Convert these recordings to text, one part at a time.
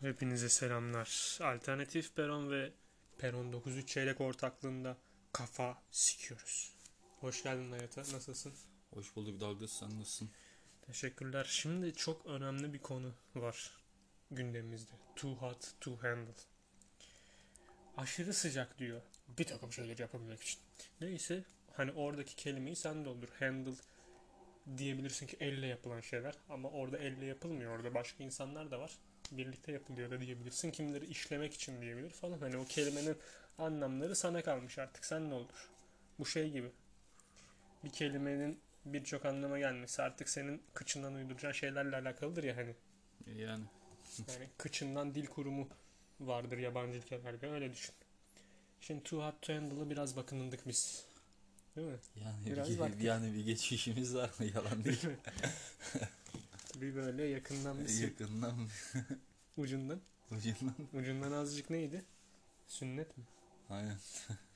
Hepinize selamlar. Alternatif Peron ve Peron 93 çeyrek ortaklığında kafa sikiyoruz. Hoş geldin hayata. Nasılsın? Hoş bulduk Douglas sen nasılsın? Teşekkürler. Şimdi çok önemli bir konu var gündemimizde. Too hot to handle. Aşırı sıcak diyor. Bir takım şeyleri yapabilmek için. Neyse hani oradaki kelimeyi sen doldur. Handle diyebilirsin ki elle yapılan şeyler. Ama orada elle yapılmıyor. Orada başka insanlar da var. Birlikte yapılıyor da diyebilirsin. Kimileri işlemek için diyebilir falan. Hani o kelimenin anlamları sana kalmış artık. Sen ne olur? Bu şey gibi. Bir kelimenin birçok anlama gelmesi artık senin kıçından uyduracağın şeylerle alakalıdır ya hani. Yani Yani kıçından dil kurumu vardır yabancı ülkelerde öyle düşün. Şimdi Too Hot to Handle'ı biraz bakınındık biz. Değil mi? yani Biraz bir, baktık. yani bir geçmişimiz var mı yalan değil. Bir böyle yakından bir sil- Yakından ucundan. ucundan. Ucundan azıcık neydi? Sünnet mi? Aynen.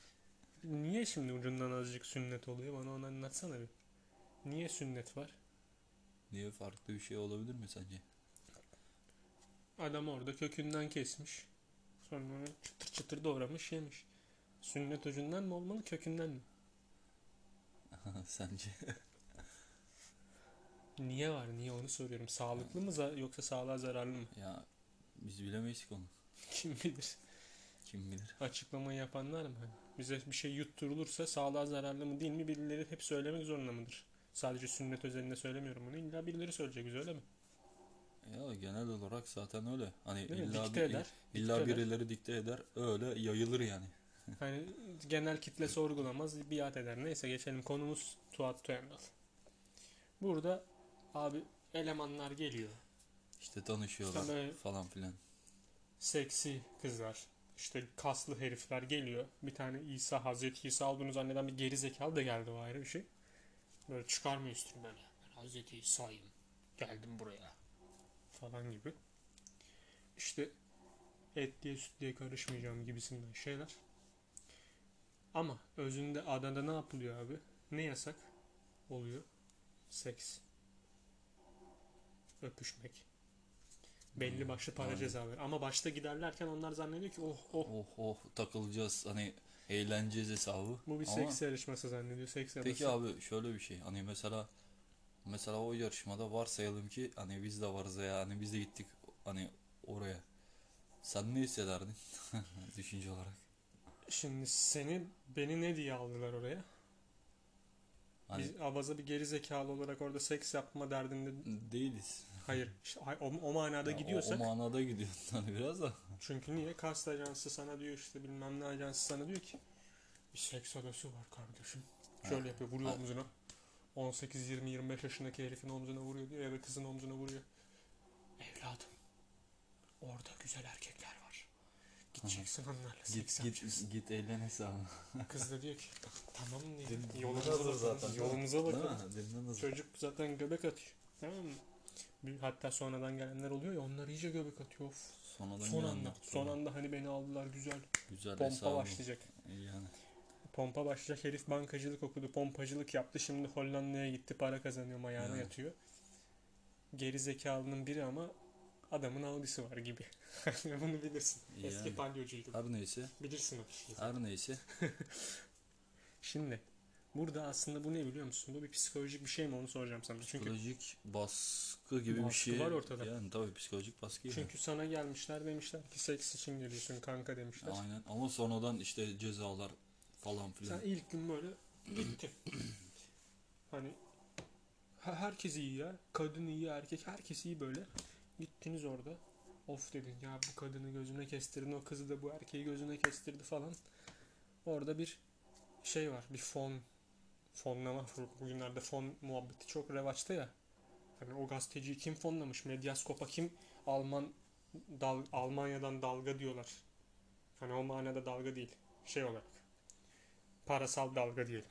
Niye şimdi ucundan azıcık sünnet oluyor? Bana onu anlatsana bir. Niye sünnet var? Niye farklı bir şey olabilir mi sence? Adam orada kökünden kesmiş. Sonra çıtır çıtır doğramış yemiş. Sünnet ucundan mı olmalı kökünden mi? sence? Niye var? Niye onu soruyorum. Sağlıklı mı za- yoksa sağlığa zararlı mı? Ya biz bilemeyiz ki onu. Kim bilir? Kim bilir? Açıklamayı yapanlar mı? Bize bir şey yutturulursa sağlığa zararlı mı değil mi birileri hep söylemek zorunda mıdır? Sadece sünnet özelinde söylemiyorum bunu. İlla birileri söyleyecek biz öyle mi? Ya genel olarak zaten öyle. Hani Değil mi? illa, Dikte bir- eder. illa dikte eder. birileri dikte eder. Öyle yayılır yani. Hani genel kitle sorgulamaz, biat eder. Neyse geçelim. Konumuz Tuat Tuendal. Burada abi elemanlar geliyor. İşte tanışıyorlar İşte böyle- falan filan. Seksi kızlar, işte kaslı herifler geliyor. Bir tane İsa, Hazreti İsa olduğunu zanneden bir geri zekalı da geldi o ayrı bir şey. Böyle çıkarmıyor üstünü böyle. Ben Hazreti İsa'yım. Geldim buraya. Falan gibi. İşte et diye süt diye karışmayacağım gibisinden şeyler. Ama özünde adada ne yapılıyor abi? Ne yasak oluyor? Seks. Öpüşmek. Belli başlı para aynen. cezaları. Ama başta giderlerken onlar zannediyor ki oh oh Oh oh takılacağız hani eğleneceğiz hesabı. bu bir Ama- seks yarışması zannediyor. Seks Peki yarışması. abi şöyle bir şey hani mesela mesela o yarışmada varsayalım ki hani biz de varız ya hani biz de gittik hani oraya. Sen ne hissederdin düşünce olarak? Şimdi seni beni ne diye aldılar oraya? Hani Biz abaza bir geri zekalı olarak orada seks yapma derdinde değiliz. Hayır. işte o, o manada Ya o- gidiyorsak O, manada gidiyorsun biraz da. çünkü niye kast ajansı sana diyor işte bilmem ne ajansı sana diyor ki bir seks adası var kardeşim. Şöyle yapıyor vuruyor Ha. omzuna. 18 20 25 yaşındaki herifin omzuna vuruyor diyor ya da kızın omzuna vuruyor. Evladım orada güzel erkekler var. Gideceksin onlarla Git seks git yapacaksın. git eğlen hesabı. Kız da diyor ki tamam diyor. Yolumuza bakalım. Yolumuza bakalım. Çocuk zaten göbek atıyor. Tamam mı? Hatta sonradan gelenler oluyor ya onlar iyice göbek atıyor. Of. Sonradan Son anda. Son anda hani beni aldılar güzel. Güzel Pompa başlayacak. Yani. Pompa başlayacak. Herif bankacılık okudu. Pompacılık yaptı. Şimdi Hollanda'ya gitti. Para kazanıyor. Ayağına Yani. yatıyor. Geri zekalının biri ama adamın Audi'si var gibi. Bunu bilirsin. Eski Yani. palyocuydu. Her neyse. Bilirsin o şeyi. Her neyse. Şimdi burada aslında bu ne biliyor musun? Bu bir psikolojik bir şey mi onu soracağım sana. Çünkü Psikolojik baskı gibi bir Baskı şey. var ortada. Yani tabii psikolojik baskı. yani. çünkü sana gelmişler demişler ki seks için geliyorsun kanka demişler. Aynen ama sonradan işte cezalar falan filan. Sen ilk gün böyle gitti. hani ha- herkes iyi ya. Kadın iyi, erkek herkes iyi böyle. Gittiniz orada. Of dedin ya bu kadını gözüne kestirdin. O kızı da bu erkeği gözüne kestirdi falan. Orada bir şey var. Bir fon fonlama bugünlerde fon muhabbeti çok revaçta ya. Hani o gazeteciyi kim fonlamış? Medyaskop'a kim Alman dal, Almanya'dan dalga diyorlar. Hani o manada dalga değil. Şey olarak parasal dalga diyelim.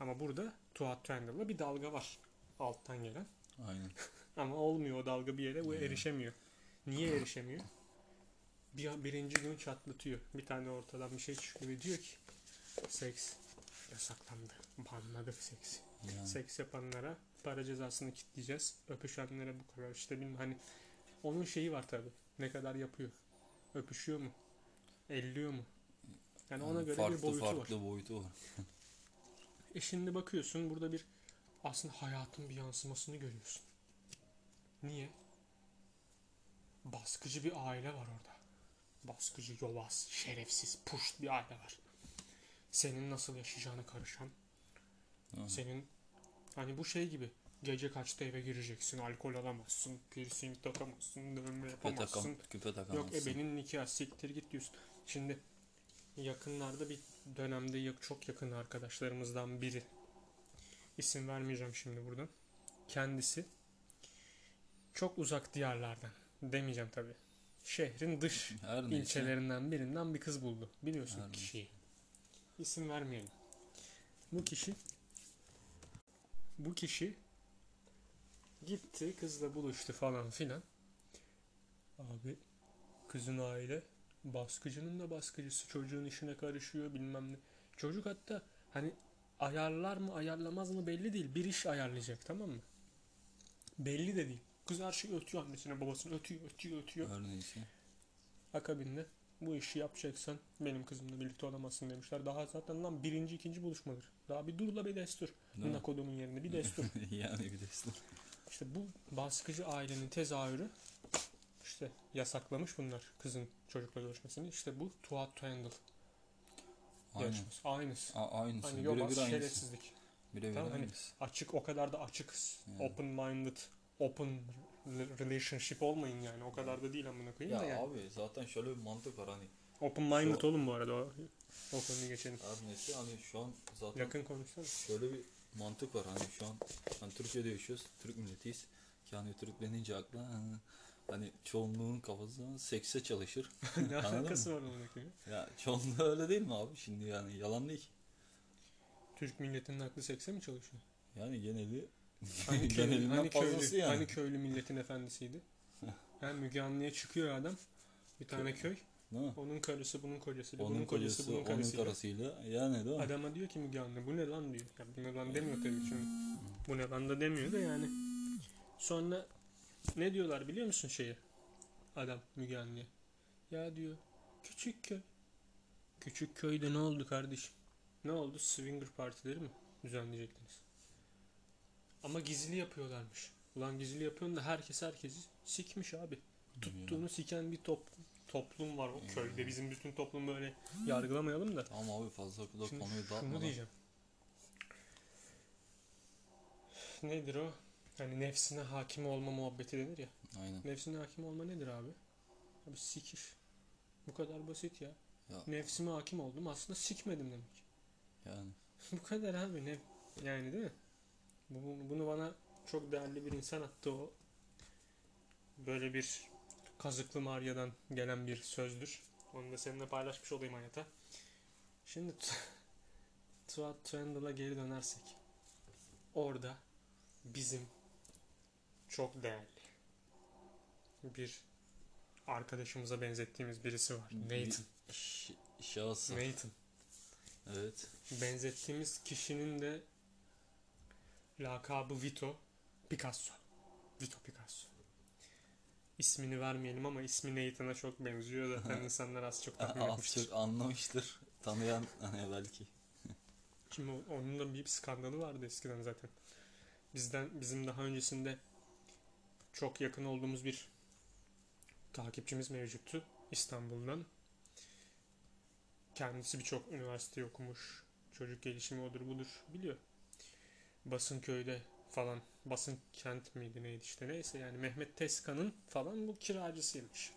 Ama burada Tuat Tendal'da bir dalga var alttan gelen. Aynen. Ama olmuyor o dalga bir yere bu Hmm. erişemiyor. Niye erişemiyor? Bir, birinci gün çatlatıyor. Bir tane ortadan bir şey çıkıyor ve diyor ki seks yasaklandı. Banladık seksi. Yani. Seks yapanlara para cezasını kitleyeceğiz. Öpüşenlere bu kadar işte bilmem hani onun şeyi var tabi. Ne kadar yapıyor. Öpüşüyor mu? Elliyor mu? Yani ona Yani göre farklı bir boyutu var. farklı boyutu var. E şimdi bakıyorsun burada bir aslında hayatın bir yansımasını görüyorsun. Niye? Baskıcı bir aile var orada. Baskıcı, yobaz, şerefsiz, puşt bir aile var. Senin nasıl yaşayacağına karışan, Hı. senin hani bu şey gibi gece kaçta eve gireceksin, alkol alamazsın, piercing takamazsın, dövme Küpe, yapamazsın. takam, küpe Yok takamazsın. ebenin nikah siktir git diyorsun. Şimdi yakınlarda bir dönemde çok yakın arkadaşlarımızdan biri isim vermeyeceğim şimdi buradan. Kendisi çok uzak diyarlardan demeyeceğim tabi. Şehrin dış Her neyse. ilçelerinden birinden bir kız buldu. Biliyorsun Her kişiyi. İsim vermeyelim. Bu kişi bu kişi gitti kızla buluştu falan filan. Abi kızın aile baskıcının da baskıcısı çocuğun işine karışıyor bilmem ne. Çocuk hatta hani ayarlar mı ayarlamaz mı belli değil. Bir iş ayarlayacak tamam mı? Belli de değil. Kız her şeyi ötüyor annesine babasına ötüyor ötüyor ötüyor. Her neyse. Akabinde bu işi yapacaksan benim kızımla birlikte olamazsın demişler. Daha zaten lan birinci ikinci buluşmadır. Daha bir durla bir destur. Kodumun yerine bir destur. yani bir de işte. bu baskıcı ailenin tezahürü işte yasaklamış bunlar kızın çocukla görüşmesini. İşte bu Tuat Aynen. yarışması. Aynısı. A- aynısı. Hani yobaz aynısı. şerefsizlik. Birebir Tamam, hani. Açık o kadar da açık. Yani. Open minded. Open relationship olmayın yani. O kadar da değil amına koyayım Ya da yani. abi zaten şöyle bir mantık var hani. Open minded Şu- olun bu arada. O, o konuyu geçelim. Her neyse hani şu an zaten Yakın konuşsana. şöyle bir mantık var hani şu an hani Türkiye'de yaşıyoruz. Türk milletiyiz. Ki hani Türk denince akla ha, hani çoğunluğun kafası sekse çalışır. ne alakası var koyayım? ya çoğunluğu öyle değil mi abi? Şimdi yani yalan değil. Türk milletinin aklı sekse mi çalışıyor? Yani geneli Hani köylü, hani köylü, yani. hani köylü milletin efendisiydi. Yani Müge Anlı'ya çıkıyor adam. Bir tane köy. değil mi? Onun karısı, bunun kocasıyla, Onun bunun kocası, kocası, bunun onun karısıyla. karısıyla yani değil mi? Adama diyor ki Müge Anlı bu ne lan diyor. Ya bu ne lan demiyor tabii şimdi. Bu ne lan da demiyor da yani. Sonra ne diyorlar biliyor musun şeyi? Adam Müge Anlı'ya. Ya diyor küçük köy. Küçük köyde ne oldu kardeşim? Ne oldu? Swinger partileri mi düzenleyecektiniz? Ama gizli yapıyorlarmış. Ulan gizli yapıyorsun da herkes herkesi sikmiş abi. Tuttuğunu siken bir top, toplum var o köyde. Bizim bütün toplum böyle yargılamayalım da. Tamam abi fazla Şimdi konuyu şunu dağıtmadan. diyeceğim. Nedir o? Hani nefsine hakim olma muhabbeti denir ya. Aynen. Nefsine hakim olma nedir abi? Abi sikir. Bu kadar basit ya. Ya. Nefsime hakim oldum aslında sikmedim demek. Yani. Bu kadar abi ne? Yani değil mi? Bu- Bunu bana çok değerli bir insan attı o. Böyle bir kazıklı Marya'dan gelen bir sözdür. Onu da seninle paylaşmış olayım hayata. Şimdi Tuat Trendle'a geri dönersek. Orada bizim çok değerli bir arkadaşımıza benzettiğimiz birisi var. Nathan. Ş- şahıs. Nathan. Evet. benzettiğimiz kişinin de lakabı Vito Picasso. Vito Picasso. İsmini vermeyelim ama ismi Nathan'a çok benziyor. Zaten insanlar az çok tahmin Az etmiştir. çok anlamıştır. Tanıyan hani belki. Şimdi onun da bir skandalı vardı eskiden zaten. Bizden bizim daha öncesinde çok yakın olduğumuz bir takipçimiz mevcuttu İstanbul'dan. Kendisi birçok üniversite okumuş. Çocuk gelişimi odur budur biliyor. Basınköy'de falan Basın kent miydi neydi işte neyse yani Mehmet Tezkan'ın falan bu kiracısıymış.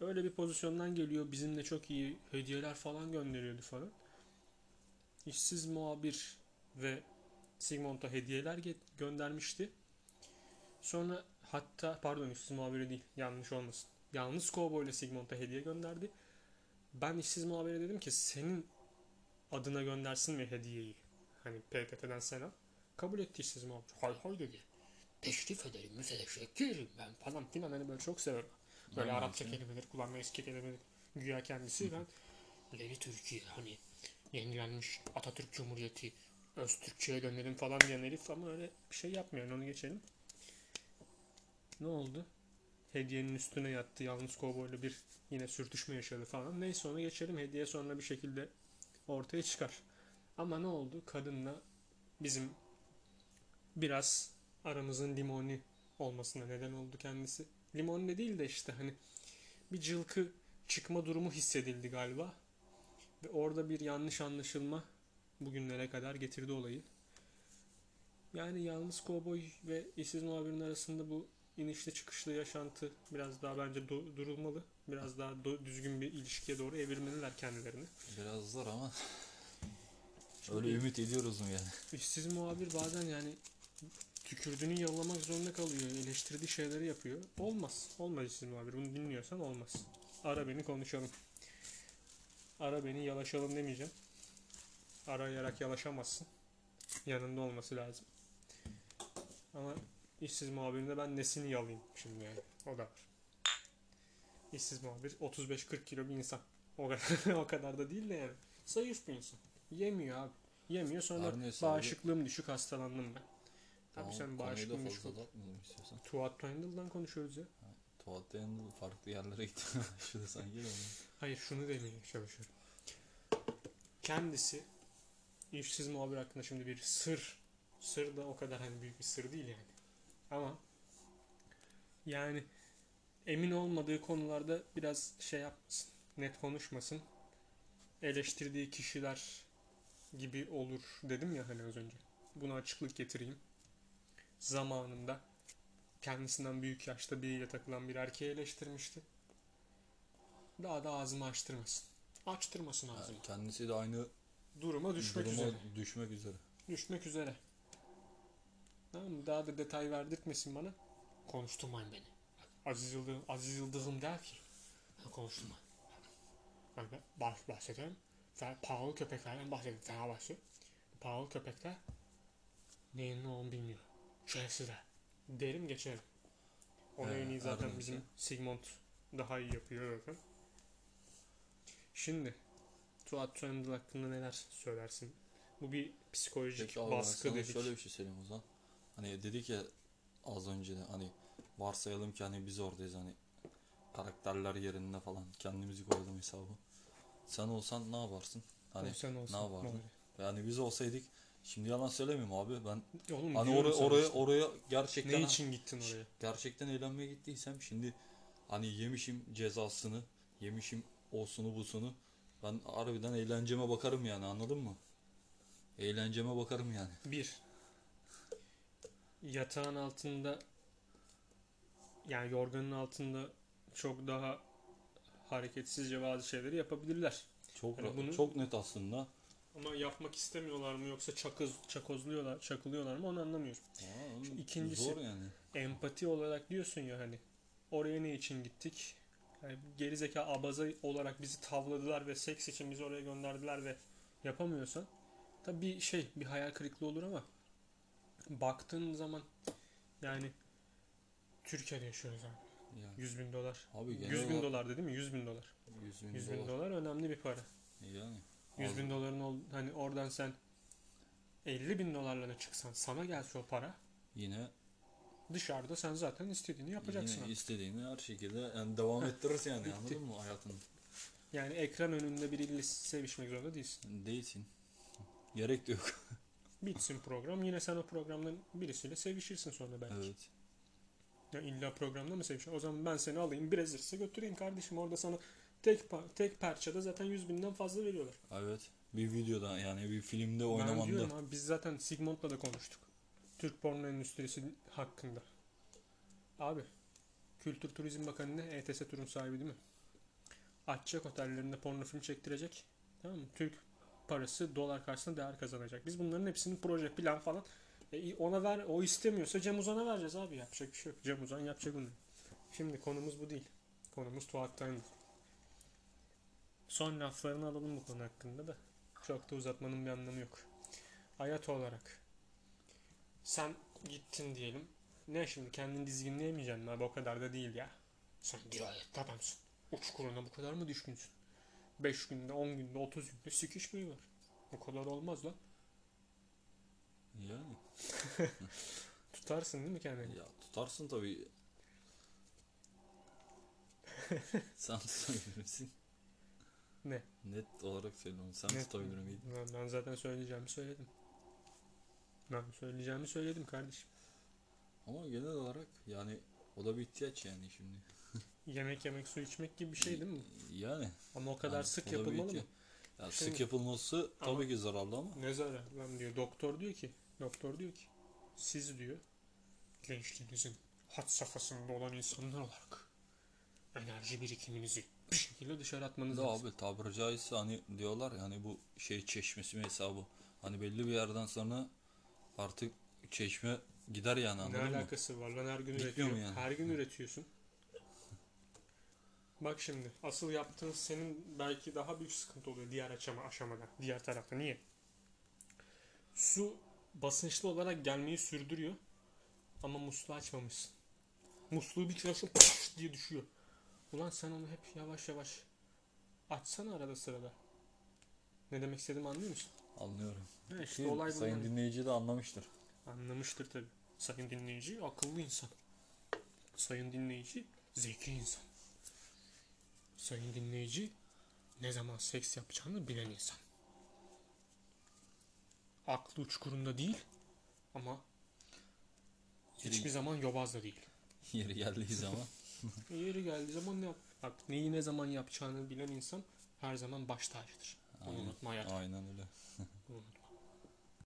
Öyle bir pozisyondan geliyor. Bizimle çok iyi hediyeler falan gönderiyordu falan işsiz muhabir ve Sigmund'a hediyeler göndermişti. Sonra hatta pardon işsiz muhabiri değil yanlış olmasın. Yalnız kovboyla Sigmund'a hediye gönderdi. Ben işsiz muhabire dedim ki senin adına göndersin mi hediyeyi? Hani PTT'den selam. Kabul etti işsiz muhabir. Hay hay dedi. Teşrif ederim, müteşekkir ederim ben falan filan hani böyle çok severim. Böyle Aynen, Arapça kelimeleri kullanmayı, eski kelimeleri güya kendisi ben ileri Türkiye hani yenilenmiş Atatürk Cumhuriyeti Öztürkçe'ye dönelim falan diyen herif ama öyle bir şey yapmıyor. Onu geçelim. Ne oldu? Hediyenin üstüne yattı. Yalnız kovboyla bir yine sürtüşme yaşadı falan. Neyse ona geçelim. Hediye sonra bir şekilde ortaya çıkar. Ama ne oldu? Kadınla bizim biraz aramızın limoni olmasına neden oldu kendisi. Limonlu değil de işte hani bir cılkı çıkma durumu hissedildi galiba. Ve orada bir yanlış anlaşılma bugünlere kadar getirdi olayı. Yani yalnız kovboy ve işsiz muhabirin arasında bu inişli çıkışlı yaşantı biraz daha bence du- durulmalı. Biraz daha do- düzgün bir ilişkiye doğru evirmeliler kendilerini. Biraz zor ama öyle ümit ediyoruz mu yani? İşsiz muhabir bazen yani tükürdüğünü yalamak zorunda kalıyor. Eleştirdiği şeyleri yapıyor. Olmaz. Olmaz işsiz muhabir. Bunu dinliyorsan olmaz. Ara beni konuşalım. Ara beni yalaşalım demeyeceğim. Arayarak yalaşamazsın. Yanında olması lazım. Ama işsiz muhabirinde ben nesini yalayayım şimdi yani. O da var. İşsiz muhabir 35-40 kilo bir insan. O kadar, o kadar da değil de yani. Zayıf bir insan. Yemiyor abi. Yemiyor sonra Her neyse abi. bağışıklığım düşük hastalandım ben. Tamam, Abi sen bağışıklığın düşük. Tuat Tindall'dan konuşuyoruz ya. Tuvalette yanında farklı yerlere gitti. Şurada sen gel. Hayır şunu demeye çalışıyorum. Kendisi işsiz muhabir hakkında şimdi bir sır. Sır da o kadar hani büyük bir sır değil yani. Ama yani emin olmadığı konularda biraz şey yapmasın. Net konuşmasın. Eleştirdiği kişiler gibi olur dedim ya hani az önce. Buna açıklık getireyim. Zamanında kendisinden büyük yaşta biriyle takılan bir erkeği eleştirmişti. Daha da ağzımı açtırmasın. Açtırmasın ağzımı. Yani kendisi de aynı Duruma düşmek duruma üzere. düşmek üzere. Düşmek üzere. Tamam mı? Daha da detay verdirtmesin bana. Konuşturmayın beni. Aziz Yıldırım, Aziz Yıldırım der ki "Ha, konuşturma. Ben Fe, pahalı köpeklerden bahsediyorum. Fenerbahçe. Pahalı köpekler neyin ne olduğunu bilmiyor. Şerefsizler. Derim geçerim. En iyi zaten her bizim. Sigmund daha iyi yapıyor zaten. Şimdi Tuat Soyundul hakkında neler söylersin? Bu bir psikolojik Peki abi baskı dedik. şöyle bir şey söyleyeyim o zaman. Hani dedik ya az önce de hani varsayalım ki hani biz oradayız hani karakterler yerinde falan kendimizi koydum hesabı. Sen olsan ne yaparsın? Hani Olsan olsun, ne yapardın? yani biz olsaydık şimdi yalan söylemiyorum abi ben Oğlum hani diyorum oraya işte. oraya gerçekten ne için gittin oraya? gerçekten eğlenmeye gittiysem şimdi hani yemişim cezasını, yemişim osunu busunu. Ben harbiden eğlenceme bakarım yani anladın mı? Eğlenceme bakarım yani. Bir. Yatağın altında yani yorganın altında çok daha hareketsizce bazı şeyleri yapabilirler. Çok Yani bunu- çok net aslında. Ama yapmak istemiyorlar mı yoksa çakız çakozluyorlar, çakılıyorlar mı onu anlamıyorum. Aa, ikincisi- Zor yani. empati olarak diyorsun ya hani oraya ne için gittik? Yani gerizekalı abaza olarak bizi tavladılar ve seks için bizi oraya gönderdiler ve yapamıyorsan tabii bir şey bir hayal kırıklığı olur ama baktığın zaman yani Türkiye'de yaşıyoruz abi. Yani, 100 bin dolar. abi genel 100 bin olarak dolar dedi mi? 100 bin dolar. 100 bin, 100 bin dolar. dolar önemli bir para. Yani. 100 az- bin doların ol, hani oradan sen 50 bin dolarla çıksan sana gelse o para Yine dışarıda sen zaten istediğini yapacaksın. yine abi. istediğini her şekilde yani devam ettirirsin yani anladın mı hayatını? Yani ekran önünde biriyle sevişmek zorunda değilsin. Değilsin. Gerek de yok. Bitsin program. Yine sen o programdan birisiyle sevişirsin sonra belki. evet. Ya illa programda mı sevişeceksin? O zaman ben seni alayım Brazzers'a götüreyim kardeşim. Orada sana tek tek parçada zaten 100 binden fazla veriyorlar. Evet. Bir videoda yani bir filmde Ben oynamanda. diyorum abi biz zaten Sigmund'la da konuştuk. Türk porno endüstrisi hakkında. Abi Kültür Turizm Bakanı ne? ETS turun sahibi değil mi? Açacak otellerinde porno film çektirecek. Tamam mı? Türk parası dolar karşısında değer kazanacak. Biz bunların hepsinin proje plan falan e, ona ver o istemiyorsa Cem Uzan'a vereceğiz abi yapacak bir şey yok. Cem Uzan yapacak bunu. Şimdi konumuz bu değil. Konumuz Taylan. Son laflarını alalım bu konu hakkında da. Çok da uzatmanın bir anlamı yok. Hayat olarak sen gittin diyelim. Ne şimdi kendini dizginleyemeyeceksin mi abi o kadar da değil ya. Sen dirayetli adamsın. Uçkuruna bu kadar mı düşkünsün? 5 günde, 10 günde, 30 günde sikişmeyi var. O kadar olmaz lan. Yani. Tutarsın değil mi kendini? Ya tutarsın tabii. Sen tutabilir misin? Ne? Net olarak söylüyorum. Sen Net. tutabilir miydin? Ben, ben zaten söyleyeceğimi söyledim. Ben söyleyeceğimi söyledim kardeşim. Ama genel olarak yani o da bir ihtiyaç yani şimdi. Yemek yemek su içmek gibi bir şey değil mi? Yani. Ama o kadar yani sık yapılmalı mı? Ya Şimdi- sık yapılması tabii ki zararlı ama Ne zarar lan diyor. Doktor diyor ki, doktor diyor ki siz diyor gençliğinizin hat safhasında olan insanlar olarak enerji birikiminizi bir şekilde dışarı atmanız da lazım. abi tabiri caizse hani diyorlar ya hani bu şey çeşmesi mi hesabı. Hani belli bir yerden sonra artık çeşme gider yani Ne anladın mı? alakası var lan her gün Bitmiyor üretiyor. mu yani? Her gün üretiyorsun. Bak şimdi asıl yaptığın senin belki daha büyük sıkıntı oluyor diğer aşama, aşamada. Diğer tarafta niye? Su basınçlı olarak gelmeyi sürdürüyor. Ama musluğu açmamışsın. Musluğu bir püf diye düşüyor. Ulan sen onu hep yavaş yavaş açsana arada sırada. Ne demek istediğimi anlıyor musun? Anlıyorum. Ha işte Ki olay sayın bunlar. dinleyici de anlamıştır. Anlamıştır tabi. Sayın dinleyici akıllı insan. Sayın dinleyici zeki insan. Sayın dinleyici ne zaman seks yapacağını bilen insan. Aklı uçkurunda değil ama hiçbir zaman yobaz da değil. Yeri geldiği zaman Yeri geldiği zaman ne yap? Bak neyi ne zaman yapacağını bilen insan her zaman baş tacıdır. Aynen. unutma hayatım. aynen öyle.